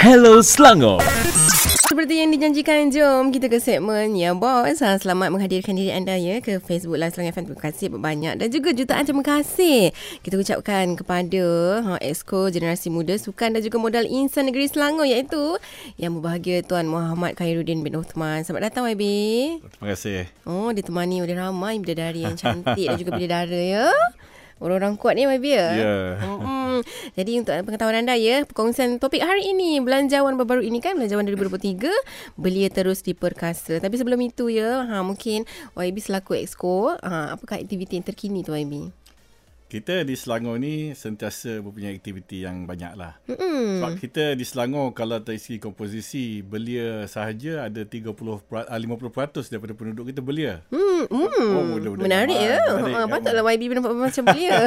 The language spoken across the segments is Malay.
Hello Selangor. Seperti yang dijanjikan, jom kita ke segmen Ya Bos. Ha, selamat menghadirkan diri anda ya ke Facebook Live Selangor FM. Terima kasih banyak dan juga jutaan terima kasih. Kita ucapkan kepada ha, Exco Generasi Muda Sukan dan juga Modal Insan Negeri Selangor iaitu yang berbahagia Tuan Muhammad Khairuddin bin Uthman. Selamat datang YB. Terima kasih. Oh, ditemani oleh ramai bidadari yang cantik dan juga bidadara ya. Orang-orang kuat ni YB ya? Ya. Hmm. Jadi untuk pengetahuan anda ya, perkongsian topik hari ini belanjawan baru-baru ini kan belanjawan 2023 belia terus diperkasa. Tapi sebelum itu ya, ha mungkin YB selaku exco, ha apakah aktiviti yang terkini tu YB? Kita di Selangor ni sentiasa mempunyai aktiviti yang banyak lah. Hmm. Sebab kita di Selangor kalau dari segi komposisi belia sahaja ada 30 50% daripada penduduk kita belia. Hmm, hmm. Oh, budak-budak menarik ya. Menarik, Ha, patutlah YB nampak macam belia.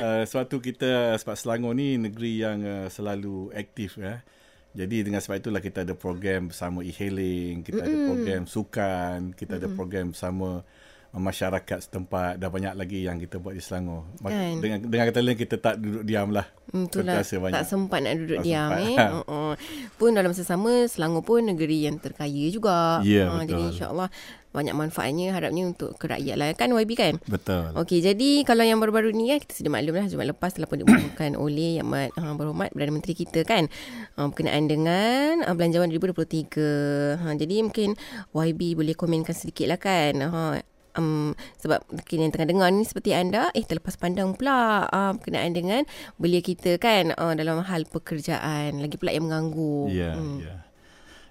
Uh, sebab tu kita sebab Selangor ni negeri yang uh, selalu aktif ya. Jadi dengan sebab itulah kita ada program bersama e-hailing, kita ada program sukan, kita ada program bersama masyarakat setempat dan banyak lagi yang kita buat di Selangor. Kan. Dengan dengan kata lain kita tak duduk diam lah. Hmm, Itulah tak sempat nak duduk Tak diam sempat. eh. Uh-uh. Pun dalam masa sama Selangor pun negeri yang terkaya juga. Ya, Ha, Jadi betul. insya-Allah banyak manfaatnya harapnya untuk kerakyat lah kan YB kan? Betul. Okey, jadi kalau yang baru-baru ni kan kita sedia maklum lah Jumaat lepas telah pun diumumkan oleh Yang Amat uh, Berhormat Perdana Menteri kita kan uh, berkenaan dengan uh, belanjawan 2023. Ha, jadi mungkin YB boleh komenkan sedikit lah kan. Ha, um, sebab mungkin yang tengah dengar ni seperti anda eh terlepas pandang pula uh, berkenaan dengan belia kita kan uh, dalam hal pekerjaan lagi pula yang mengganggu. Ya, Hmm. ya.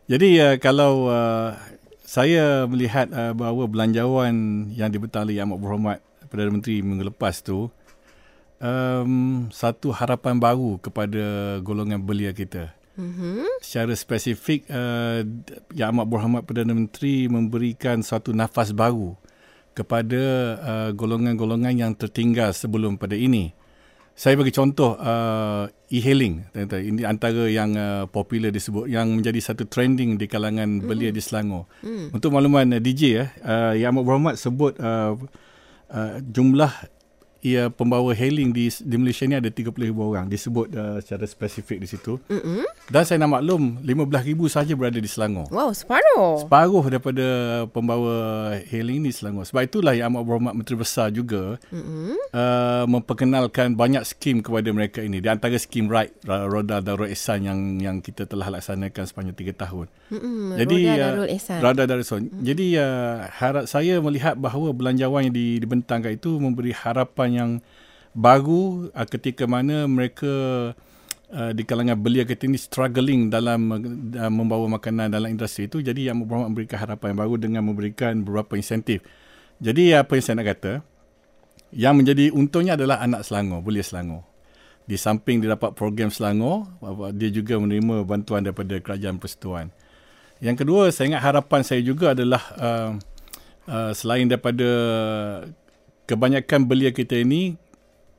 Jadi uh, kalau uh, saya melihat uh, bahawa belanjawan yang dibentang oleh Yang Amat Berhormat Perdana Menteri minggu lepas tu um, satu harapan baru kepada golongan belia kita. Mhm. Secara spesifik uh, Yang Amat Berhormat Perdana Menteri memberikan satu nafas baru kepada uh, golongan-golongan yang tertinggal sebelum pada ini. Saya bagi contoh uh, e-hailing. Ini antara yang uh, popular disebut yang menjadi satu trending di kalangan belia di Selangor. Mm. Untuk makluman uh, DJ eh, uh, Yang Amat Berhormat sebut uh, uh, jumlah ia pembawa hailing di di Malaysia ni ada 30,000 orang disebut uh, secara spesifik di situ. Mm-mm. Dan saya nak maklum 15,000 sahaja berada di Selangor. Wow, separuh. Separuh daripada pembawa hailing ni Selangor. Sebab itulah Yang Amat Berhormat Menteri Besar juga Mm-mm. uh, memperkenalkan banyak skim kepada mereka ini. Di antara skim RIDE, Roda Darul Ihsan yang yang kita telah laksanakan sepanjang 3 tahun. Mm-mm. Jadi Roda uh, Darul. Roda Darul Ihsan. Jadi uh, harap saya melihat bahawa belanjawan yang di- dibentangkan itu memberi harapan yang baru uh, ketika mana mereka uh, di kalangan belia kita ini struggling dalam uh, membawa makanan dalam industri itu. Jadi yang Berhormat memberikan harapan yang baru dengan memberikan beberapa insentif. Jadi apa yang saya nak kata, yang menjadi untungnya adalah anak Selangor, belia Selangor. Di samping dia dapat program Selangor, dia juga menerima bantuan daripada kerajaan persekutuan. Yang kedua, saya ingat harapan saya juga adalah uh, uh, selain daripada kebanyakan belia kita ini,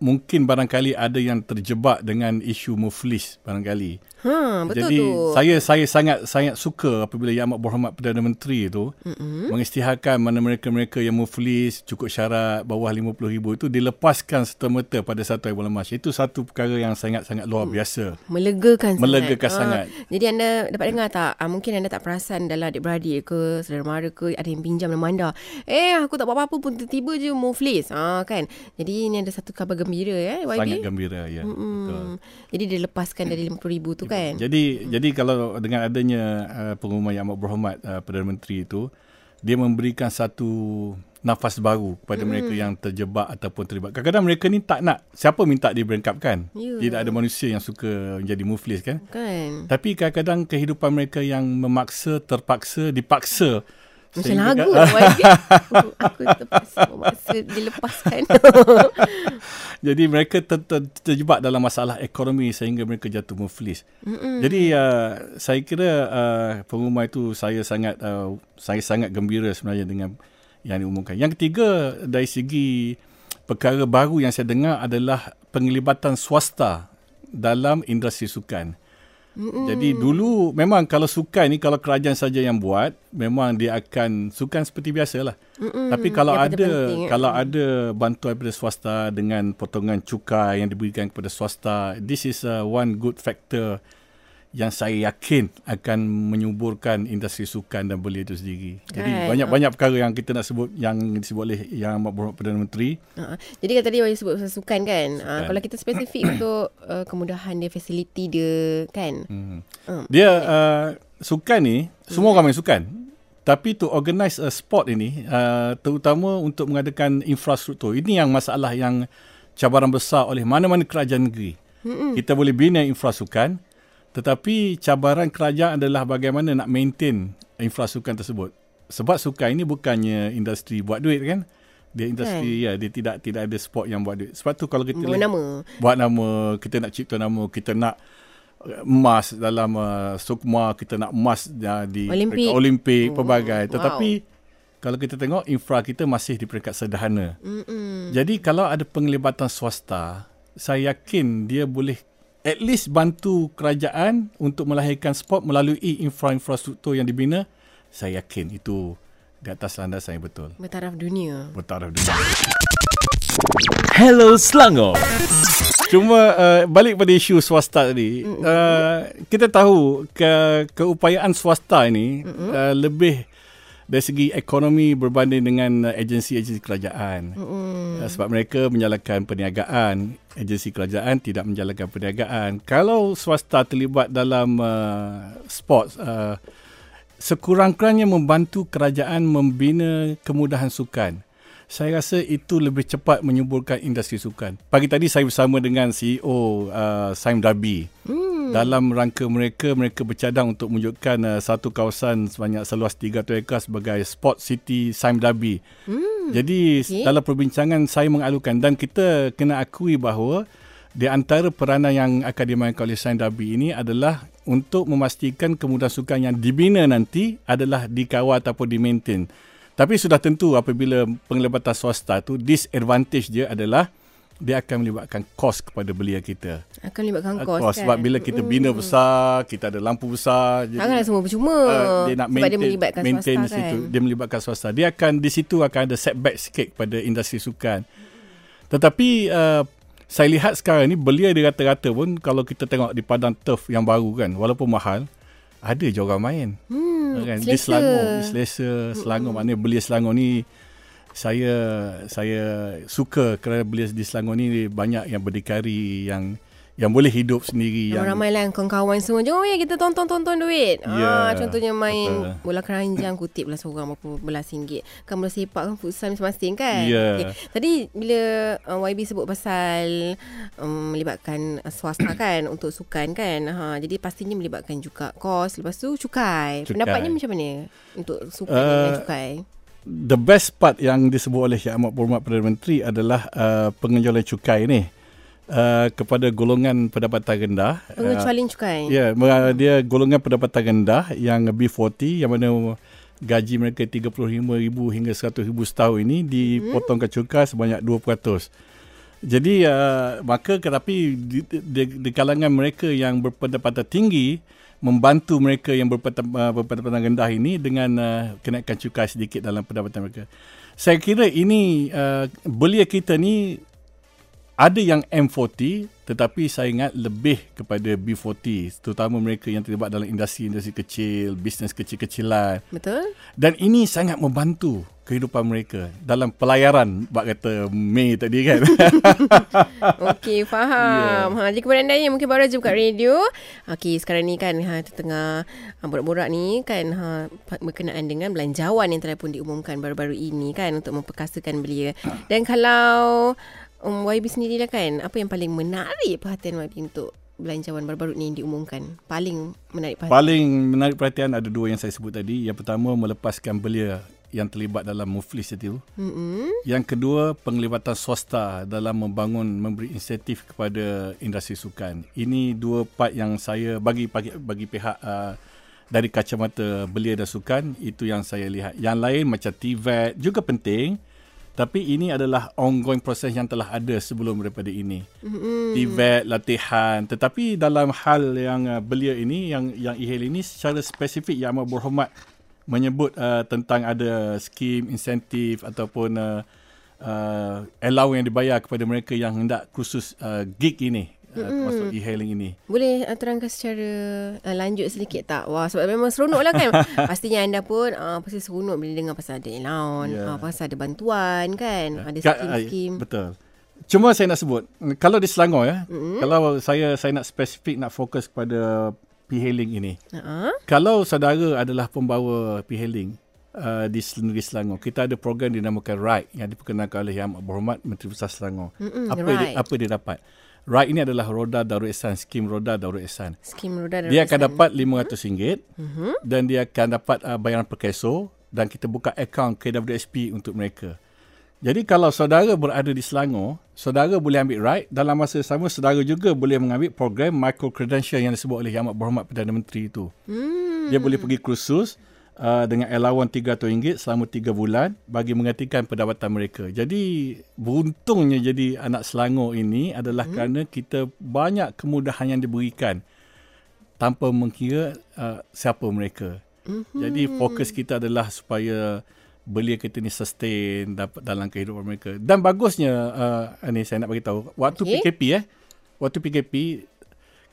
mungkin barangkali ada yang terjebak dengan isu muflis barangkali. Ha, betul Jadi tu. saya saya sangat sangat suka apabila Yang Amat Berhormat Perdana Menteri itu mm-hmm. mengisytiharkan mana mereka-mereka yang muflis cukup syarat bawah RM50,000 itu dilepaskan serta-merta pada 1 bulan Mac. Itu satu perkara yang sangat-sangat luar biasa. Melegakan sangat. Melegakan Ah, sangat. Jadi anda dapat dengar tak? Ah, mungkin anda tak perasan dalam adik-beradik ke, saudara mara ke, ada yang pinjam nama anda. Eh, aku tak buat apa-apa pun tiba-tiba je muflis. Ah, kan? Jadi ini ada satu khabar gembira ya, YB. Sangat gembira ya. Betul. Mm-mm. Jadi dia lepaskan dari RM50,000 tu kan? Jadi jadi kalau dengan adanya uh, pengumuman Yang Amat Berhormat uh, Perdana Menteri itu dia memberikan satu nafas baru kepada mm. mereka yang terjebak ataupun terlibat. Kadang-kadang mereka ni tak nak siapa minta dia berengkapkan. Ya. Tidak ada manusia yang suka menjadi muflis kan. Kan? Tapi kadang-kadang kehidupan mereka yang memaksa, terpaksa, dipaksa. Macam Sehingga- lagu lah aku terpaksa memaksa dilepaskan. Jadi mereka ter, ter, terjebak dalam masalah ekonomi sehingga mereka jatuh muflis. Mm-mm. Jadi uh, saya kira uh, pengumuman itu saya sangat uh, saya sangat gembira sebenarnya dengan yang diumumkan. Yang ketiga dari segi perkara baru yang saya dengar adalah penglibatan swasta dalam industri sukan. Mm-mm. Jadi dulu memang kalau sukan ni kalau kerajaan saja yang buat memang dia akan sukan seperti biasalah. Mm-mm. Tapi kalau Yang ada penting, eh. kalau ada bantuan daripada swasta dengan potongan cukai yang diberikan kepada swasta, this is uh, one good factor yang saya yakin akan menyuburkan industri sukan dan belia itu sendiri. Jadi Right. banyak-banyak perkara yang kita nak sebut yang disebut oleh Yang Amat Berhormat Perdana Menteri. Uh, jadi kan tadi Wahyu sebut pasal sukan kan. Uh, Sukan. kalau kita spesifik untuk uh, kemudahan dia, fasiliti dia kan. Hmm. Hmm. Dia uh, sukan ni semua orang main sukan. Tapi to organize a sport ini uh, terutama untuk mengadakan infrastruktur. Ini yang masalah yang cabaran besar oleh mana-mana kerajaan negeri. Mm-mm. Kita boleh bina infrasukan tetapi cabaran kerajaan adalah bagaimana nak maintain infrasukan tersebut. Sebab sukan ini bukannya industri buat duit kan? Dia industri ya dia tidak tidak ada sport yang buat duit. Sebab tu kalau kita lihat- nama. buat nama, kita nak cipta nama, kita nak uh, emas dalam uh, sukma, kita nak emas uh, di Olimpik. Olimpik, Oh, pelbagai. wow. Tetapi kalau kita tengok infra kita masih di peringkat sederhana. Mm-mm. Jadi kalau ada penglibatan swasta, saya yakin dia boleh at least bantu kerajaan untuk melahirkan sport melalui infra-infrastruktur yang dibina. Saya yakin itu di atas landasan yang betul. Bertaraf dunia. Bertaraf dunia. Hello Selangor. Cuma uh, balik pada isu swasta tadi, uh, kita tahu ke keupayaan swasta ini uh, lebih dari segi ekonomi berbanding dengan agensi-agensi kerajaan. Mm-mm. Uh, sebab mereka menjalankan perniagaan, agensi kerajaan tidak menjalankan perniagaan. Kalau swasta terlibat dalam uh, sport, uh, sekurang-kurangnya membantu kerajaan membina kemudahan sukan. Saya rasa itu lebih cepat menyuburkan industri sukan. Pagi tadi saya bersama dengan CEO uh, Saim Darby. Hmm. Dalam rangka mereka, mereka bercadang untuk menunjukkan uh, satu kawasan sebanyak seluas 300 ekar sebagai Sport City Saim Darby. Hmm. Jadi Okey. dalam perbincangan saya mengalukan dan kita kena akui bahawa di antara peranan yang akan dimainkan oleh Sain Darby ini adalah untuk memastikan kemudahan sukan yang dibina nanti adalah dikawal ataupun di-maintain. Tapi sudah tentu apabila penglibatan swasta tu disadvantage dia adalah dia akan melibatkan kos kepada belia kita. Akan libatkan kos Kos kan. sebab bila kita bina besar, kita ada lampu besar. Takkanlah semua percuma. Uh, dia nak sebab maintain, dia melibatkan maintain swasta di situ. kan. Dia melibatkan swasta. Dia akan di situ akan ada setback sikit pada industri sukan. Tetapi uh, saya lihat sekarang ni belia dia rata-rata pun kalau kita tengok di padang turf yang baru kan walaupun mahal ada je orang main. Hmm, kan? Di selesa. Selangor, di Selesa, Selangor maknanya belia Selangor ni saya saya suka kerana belia di Selangor ni banyak yang berdikari yang yang boleh hidup sendiri yang Ramai lah kawan-kawan semua Jom ya kita tonton-tonton duit Ya, ah, Contohnya main betul. bola keranjang Kutip lah seorang berapa belas ringgit Kan bola sepak kan futsal masing-masing kan Ya. Okey. Tadi bila uh, YB sebut pasal um, Melibatkan uh, swasta kan Untuk sukan kan ha, Jadi pastinya melibatkan juga kos Lepas tu cukai, Cukai. Pendapatnya macam mana Untuk sukan Uh, dengan cukai the best part yang disebut oleh Yang Amat Berhormat Perdana Menteri adalah uh, pengejualan cukai ni uh, kepada golongan pendapatan rendah. Pengecualian cukai Ya, yeah, dia golongan pendapatan rendah yang B40 yang mana gaji mereka 35,000 hingga 100,000 setahun ini dipotongkan cukai sebanyak 2%. Jadi uh, maka tetapi di, di, di kalangan mereka yang berpendapatan tinggi membantu mereka yang berpendapatan, uh, berpendapatan rendah ini dengan uh, kenaikan cukai sedikit dalam pendapatan mereka. Saya kira ini uh, belia kita ni ada yang M40 tetapi saya ingat lebih kepada B40 terutama mereka yang terlibat dalam industri-industri kecil, bisnes kecil-kecilan Betul? dan ini sangat membantu kehidupan mereka dalam pelayaran bak kata Mei tadi kan. Okey, faham. Yeah. Ha, jadi kepada anda yang mungkin baru saja buka radio, okey, sekarang ni kan ha tengah ha, borak-borak ni kan ha berkenaan dengan belanjawan yang telah pun diumumkan baru-baru ini kan untuk memperkasakan belia. Dan kalau um, YB sendiri lah kan, apa yang paling menarik perhatian YB untuk belanjawan baru-baru ni yang diumumkan? Paling menarik perhatian. Paling menarik perhatian ada dua yang saya sebut tadi. Yang pertama melepaskan belia yang terlibat dalam muflis itu. Hmm. Yang kedua, penglibatan swasta dalam membangun, memberi insentif kepada industri sukan. Ini dua part yang saya bagi bagi, bagi pihak uh, dari kacamata belia dan sukan, itu yang saya lihat. Yang lain macam TVET juga penting, tapi ini adalah ongoing proses yang telah ada sebelum daripada ini. Hmm. TVET, latihan. Tetapi dalam hal yang uh, belia ini, yang yang IHL ini secara spesifik yang amat berhormat menyebut uh, tentang ada skim insentif ataupun uh, uh, allowance yang dibayar kepada mereka yang hendak kursus uh, gig ini uh, termasuk e-hailing ini. Boleh uh, terangkan secara uh, lanjut sedikit tak? Wah, sebab memang seronok lah kan. Pastinya anda pun uh, pasti seronok bila dengar pasal ada allowance, Ya. uh, pasal ada bantuan kan. Ada Ka- skim-skim. ah, Betul. Cuma saya nak sebut, kalau di Selangor ya, mm-hmm. kalau saya saya nak spesifik nak fokus kepada e-hailing ini. Uh-huh. Kalau saudara adalah pembawa e-hailing uh, di negeri Selangor, kita ada program dinamakan RIDE yang diperkenalkan oleh Yang Berhormat Menteri Besar Selangor. Mm-mm, apa dia, RIDE. apa dia dapat? RIDE ini adalah Roda Darul Ihsan, skim Roda Darul Ihsan. Skim roda dan Dia akan dapat RM500 Mhm. dan dia akan dapat uh, bayaran per keso dan kita buka akaun KWSP untuk mereka. Jadi kalau saudara berada di Selangor, saudara boleh ambil ride dalam masa yang sama saudara juga boleh mengambil program micro credential yang disebut oleh Yang Amat Berhormat Perdana Menteri itu. Hmm. Dia boleh pergi kursus uh, dengan allowance RM300 selama 3 bulan bagi menggantikan pendapatan mereka. Jadi beruntungnya jadi anak Selangor ini adalah hmm. kerana kita banyak kemudahan yang diberikan tanpa mengkira uh, siapa mereka. Mm-hmm. Jadi fokus kita adalah supaya belia kita ni sustain dapat dalam kehidupan mereka. Dan bagusnya uh, ni saya nak bagi tahu waktu okay. PKP eh. Waktu PKP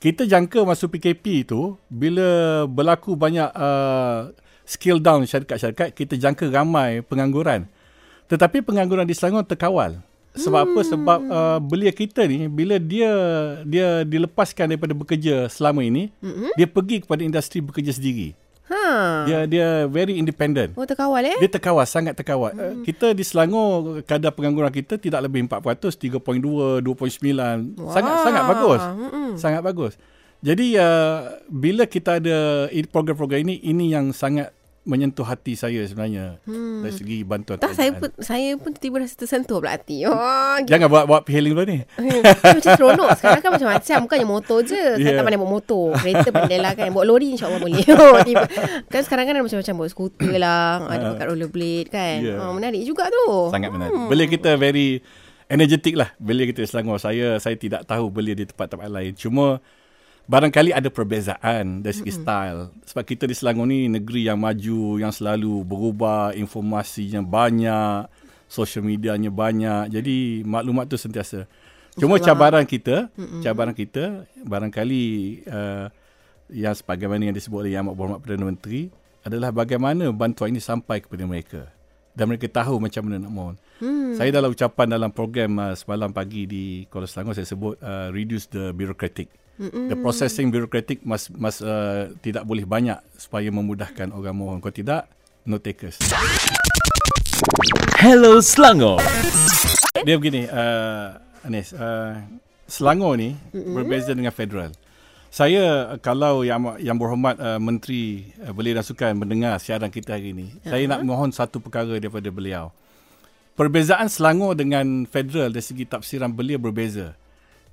kita jangka masuk PKP itu bila berlaku banyak uh, skill down syarikat-syarikat kita jangka ramai pengangguran. Tetapi pengangguran di Selangor terkawal. Sebab hmm. apa? Sebab uh, belia kita ni bila dia dia dilepaskan daripada bekerja selama ini, mm-hmm. dia pergi kepada industri bekerja sendiri. Ha. Dia dia very independent. Oh terkawal eh? Dia terkawal, sangat terkawal. Hmm. Kita di Selangor kadar pengangguran kita tidak lebih 4%, 3.2, 2.9. Wah. Sangat sangat bagus. Mm-mm. Sangat bagus. Jadi uh, bila kita ada program-program ini ini yang sangat menyentuh hati saya sebenarnya hmm. dari segi bantuan Tak, saya pun saya pun tiba-tiba rasa tersentuh pula hati. Oh, gitu. Jangan buat buat hailing dulu ni. macam seronok Sekarang kan macam-macam Bukannya motor je Saya Yeah. tak pandai bawa motor Kereta pandai lah kan Bawa lori insyaAllah boleh oh, tiba. Kan sekarang kan ada macam-macam Bawa skuter lah Ada pakai rollerblade kan Yeah. oh, Menarik juga tu Sangat menarik. Hmm. Belia kita very energetic lah. Belia kita di Selangor. Saya saya tidak tahu belia di tempat-tempat lain. Cuma barangkali ada perbezaan dari segi style. Sebab kita di Selangor ni negeri yang maju, yang selalu berubah, informasinya banyak, social medianya banyak. Jadi maklumat tu sentiasa. Cuma cabaran kita, cabaran kita barangkali uh, yang sebagaimana yang disebut oleh Yang Amat Berhormat Perdana Menteri adalah bagaimana bantuan ini sampai kepada mereka dan mereka tahu macam mana nak mohon. Hmm. Saya dalam ucapan dalam program uh, semalam pagi di Kuala Selangor saya sebut uh, reduce the bureaucratic. Mm-mm. The processing bureaucratic must must uh, tidak boleh banyak supaya memudahkan orang mohon. Kalau tidak no takers. Hello Selangor. Dia begini uh, Anis uh, Selangor ni mm-hmm. berbeza dengan federal. Saya uh, kalau yang yang berhormat uh, menteri uh, belia dan sukan mendengar siaran kita hari ini, uh-huh. saya nak mohon satu perkara daripada beliau. Perbezaan Selangor dengan federal dari segi tafsiran belia berbeza.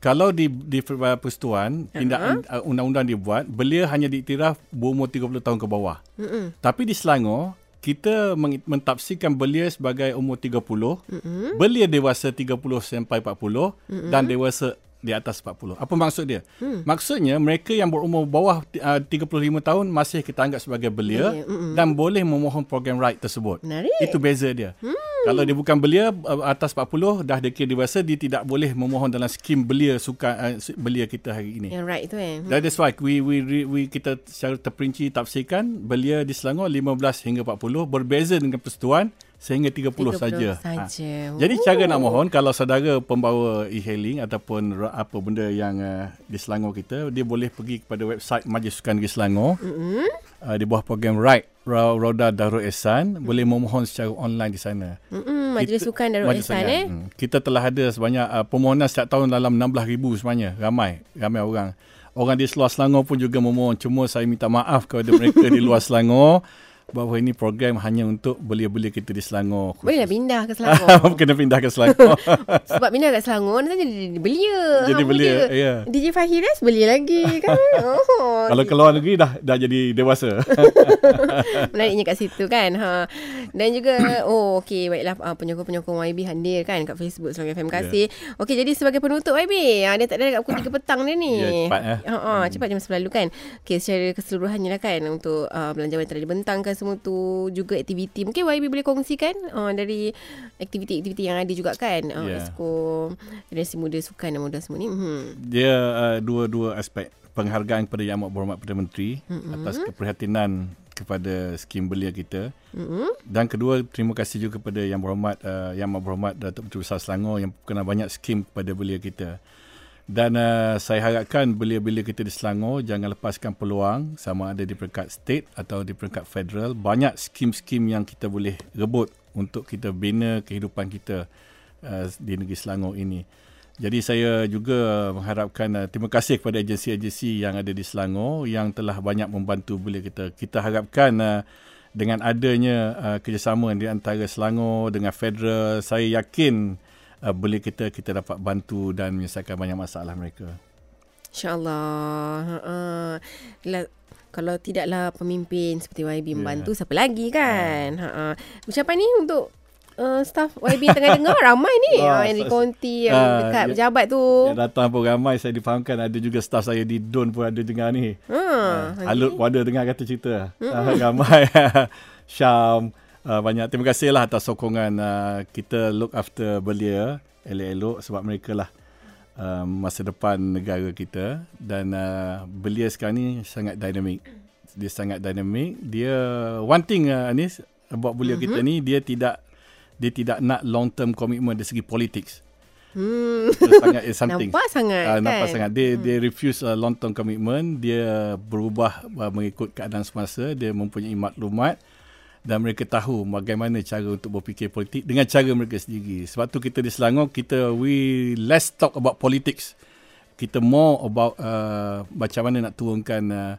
Kalau di di persekutuan tindakan uh, undang-undang dibuat, belia hanya diiktiraf berumur 30 tahun ke bawah. Mm-mm. Tapi di Selangor kita mentafsirkan belia sebagai umur 30, mm-hmm. belia dewasa 30 sampai 40 mm-hmm. dan dewasa di atas 40. Apa maksud dia? Mm. Maksudnya mereka yang berumur bawah uh, 35 tahun masih kita anggap sebagai belia Belia, mm-mm. dan boleh memohon program right tersebut. Menarik. Itu beza dia. Hmm. Kalau dia bukan belia uh, atas 40 dah dikira dewasa dia tidak boleh memohon dalam skim belia suka uh, belia kita hari ini. Yang right tu kan That is why we, we, we, we kita secara terperinci tafsirkan belia di Selangor 15 hingga 40 berbeza dengan persekutuan sehingga 30, 30 saja. saja. Jadi cara nak Oh. mohon kalau saudara pembawa e-hailing ataupun apa benda yang uh, di Selangor kita dia boleh pergi kepada website Majlis Sukan Negeri Selangor. Mm-hmm. Uh, di bawah program RIDE Roda Darul Ehsan boleh memohon secara online di sana. Mm-mm, Majlis Kita- Sukan Darul Majlis Sukan. eh Hmm. Kita telah ada sebanyak uh, permohonan setiap tahun dalam 16,000 sebenarnya. Ramai, ramai orang. Orang di luar Selangor pun juga memohon. Cuma saya minta maaf kepada mereka di luar Selangor bahawa ini program hanya untuk belia-belia kita di Selangor. Bolehlah pindah ke Selangor Kena pindah ke Selangor. Sebab pindah kat Selangor Nanti jadi belia Jadi Hang belia, ya. DJ Fahiras belia lagi kan oh, Kalau keluar negeri dah dah jadi dewasa. Menariknya kat situ kan ha. Dan juga Oh okay Baiklah uh, penyokong-penyokong YB hadir kan Kat Facebook Selangor FM Kasih yeah. Okay jadi sebagai penutup YB uh, Dia tak ada kat pukul 3 petang dia ni Ya, cepat, eh. ha, ha, Cepat jam 10 lalu kan Okay secara keseluruhannya lah kan Untuk uh, belanjawan yang telah dibentangkan semua tu juga aktiviti. Mungkin YB boleh kongsikan uh, dari aktiviti-aktiviti yang ada juga kan. Uh, Ya. Esko generasi muda sukan dan muda semua ni. Hmm. Dia uh, dua-dua aspek penghargaan kepada Yang Amat Berhormat Perdana Menteri mm-hmm. atas keprihatinan kepada skim belia kita. Mm-hmm. Dan kedua, terima kasih juga kepada Yang Berhormat uh, Yang Amat Berhormat Datuk Menteri Besar Selangor yang kena banyak skim kepada belia kita. Dan uh, saya harapkan belia-belia kita di Selangor jangan lepaskan peluang sama ada di peringkat state atau di peringkat federal. Banyak skim-skim yang kita boleh rebut untuk kita bina kehidupan kita uh, di negeri Selangor ini. Jadi saya juga mengharapkan uh, terima kasih kepada agensi-agensi yang ada di Selangor yang telah banyak membantu belia kita. Kita harapkan uh, dengan adanya uh, kerjasama di antara Selangor dengan federal, saya yakin uh, belia kita kita dapat bantu dan menyelesaikan banyak masalah mereka. InsyaAllah. Uh, la, kalau tidaklah pemimpin seperti YB Ya. membantu, siapa lagi kan? Uh, ucapan ni untuk uh, staff YB yang tengah dengar ramai ni uh, yang di konti yang Ah, dekat ya- pejabat tu. Yang datang pun ramai saya difahamkan ada juga staf saya di Don pun ada dengar ni. Ha, Uh, Alut pun ada dengar kata cerita. Uh, ramai. Syam. Uh, banyak terima kasih lah atas sokongan uh, kita look after belia elok-elok sebab mereka lah uh, masa depan negara kita dan uh, belia sekarang ni sangat dinamik. Dia sangat dinamik. Dia one thing uh, Anis about belia mm-hmm. kita ni dia tidak dia tidak nak long term commitment dari segi politics. Hmm. Itu sangat is something. Nampak sangat Uh, kan? nampak sangat. Dia hmm. dia refuse uh, long term commitment. Dia berubah uh, mengikut keadaan semasa. Dia mempunyai maklumat dan mereka tahu bagaimana cara untuk berfikir politik dengan cara mereka sendiri. Sebab tu kita di Selangor kita we less talk about politics. Kita more about uh, macam mana nak turunkan uh,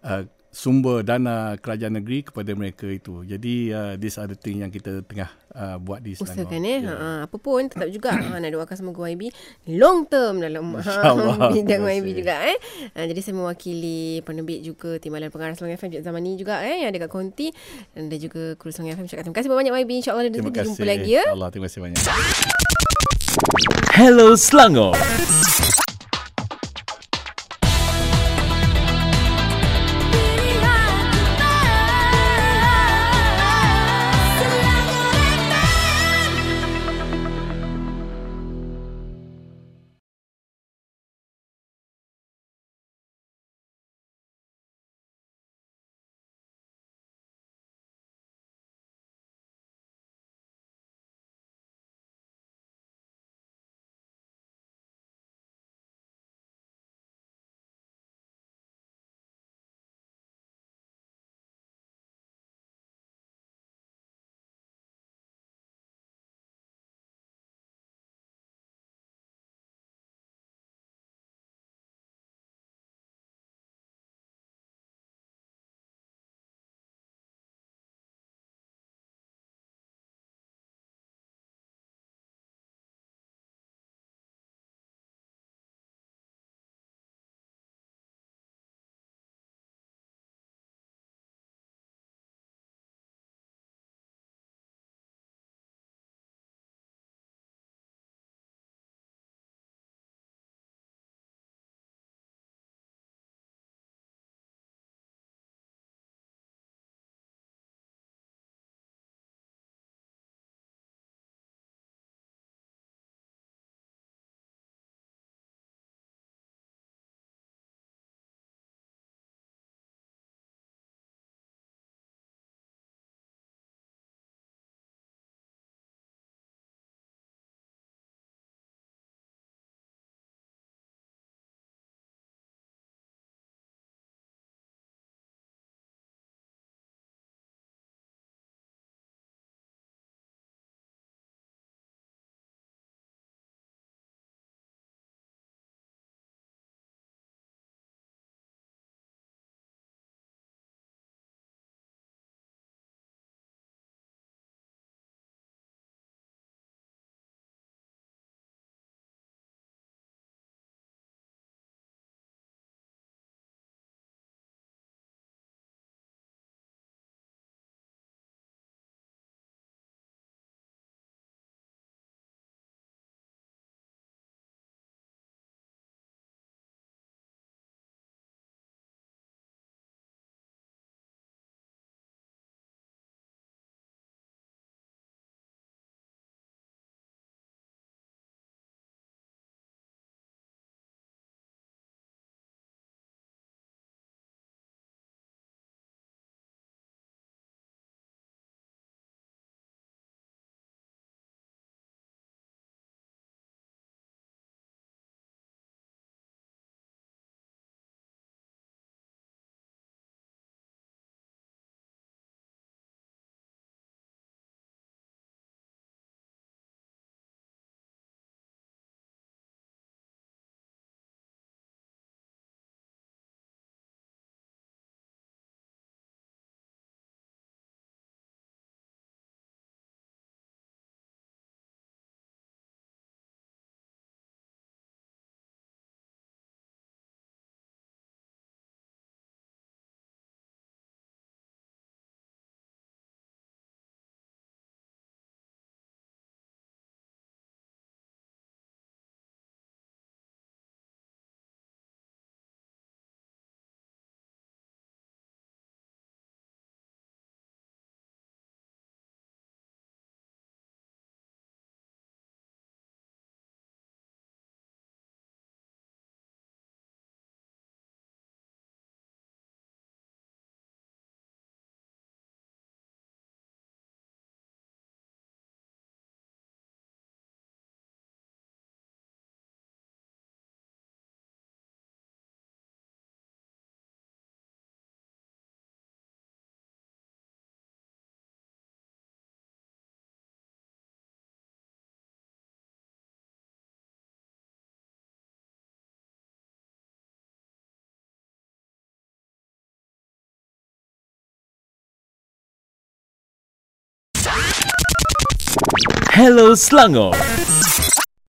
uh, sumber dana kerajaan negeri kepada mereka itu. Jadi uh, these are the thing yang kita tengah uh, buat di Selangor. Usahakan eh. Ha, ha, apa pun tetap juga ha, nak doakan semoga YB long term dalam ha, bidang YB juga eh. Ha, jadi saya mewakili penerbit juga Timbalan Pengarah Selangor FM Jok zaman ni juga eh yang ada kat Konti dan ada juga kru Selangor FM cakap terima kasih banyak YB insyaallah kasih. jumpa lagi ya. Allah terima kasih banyak. Hello Selangor. Hello Selangor.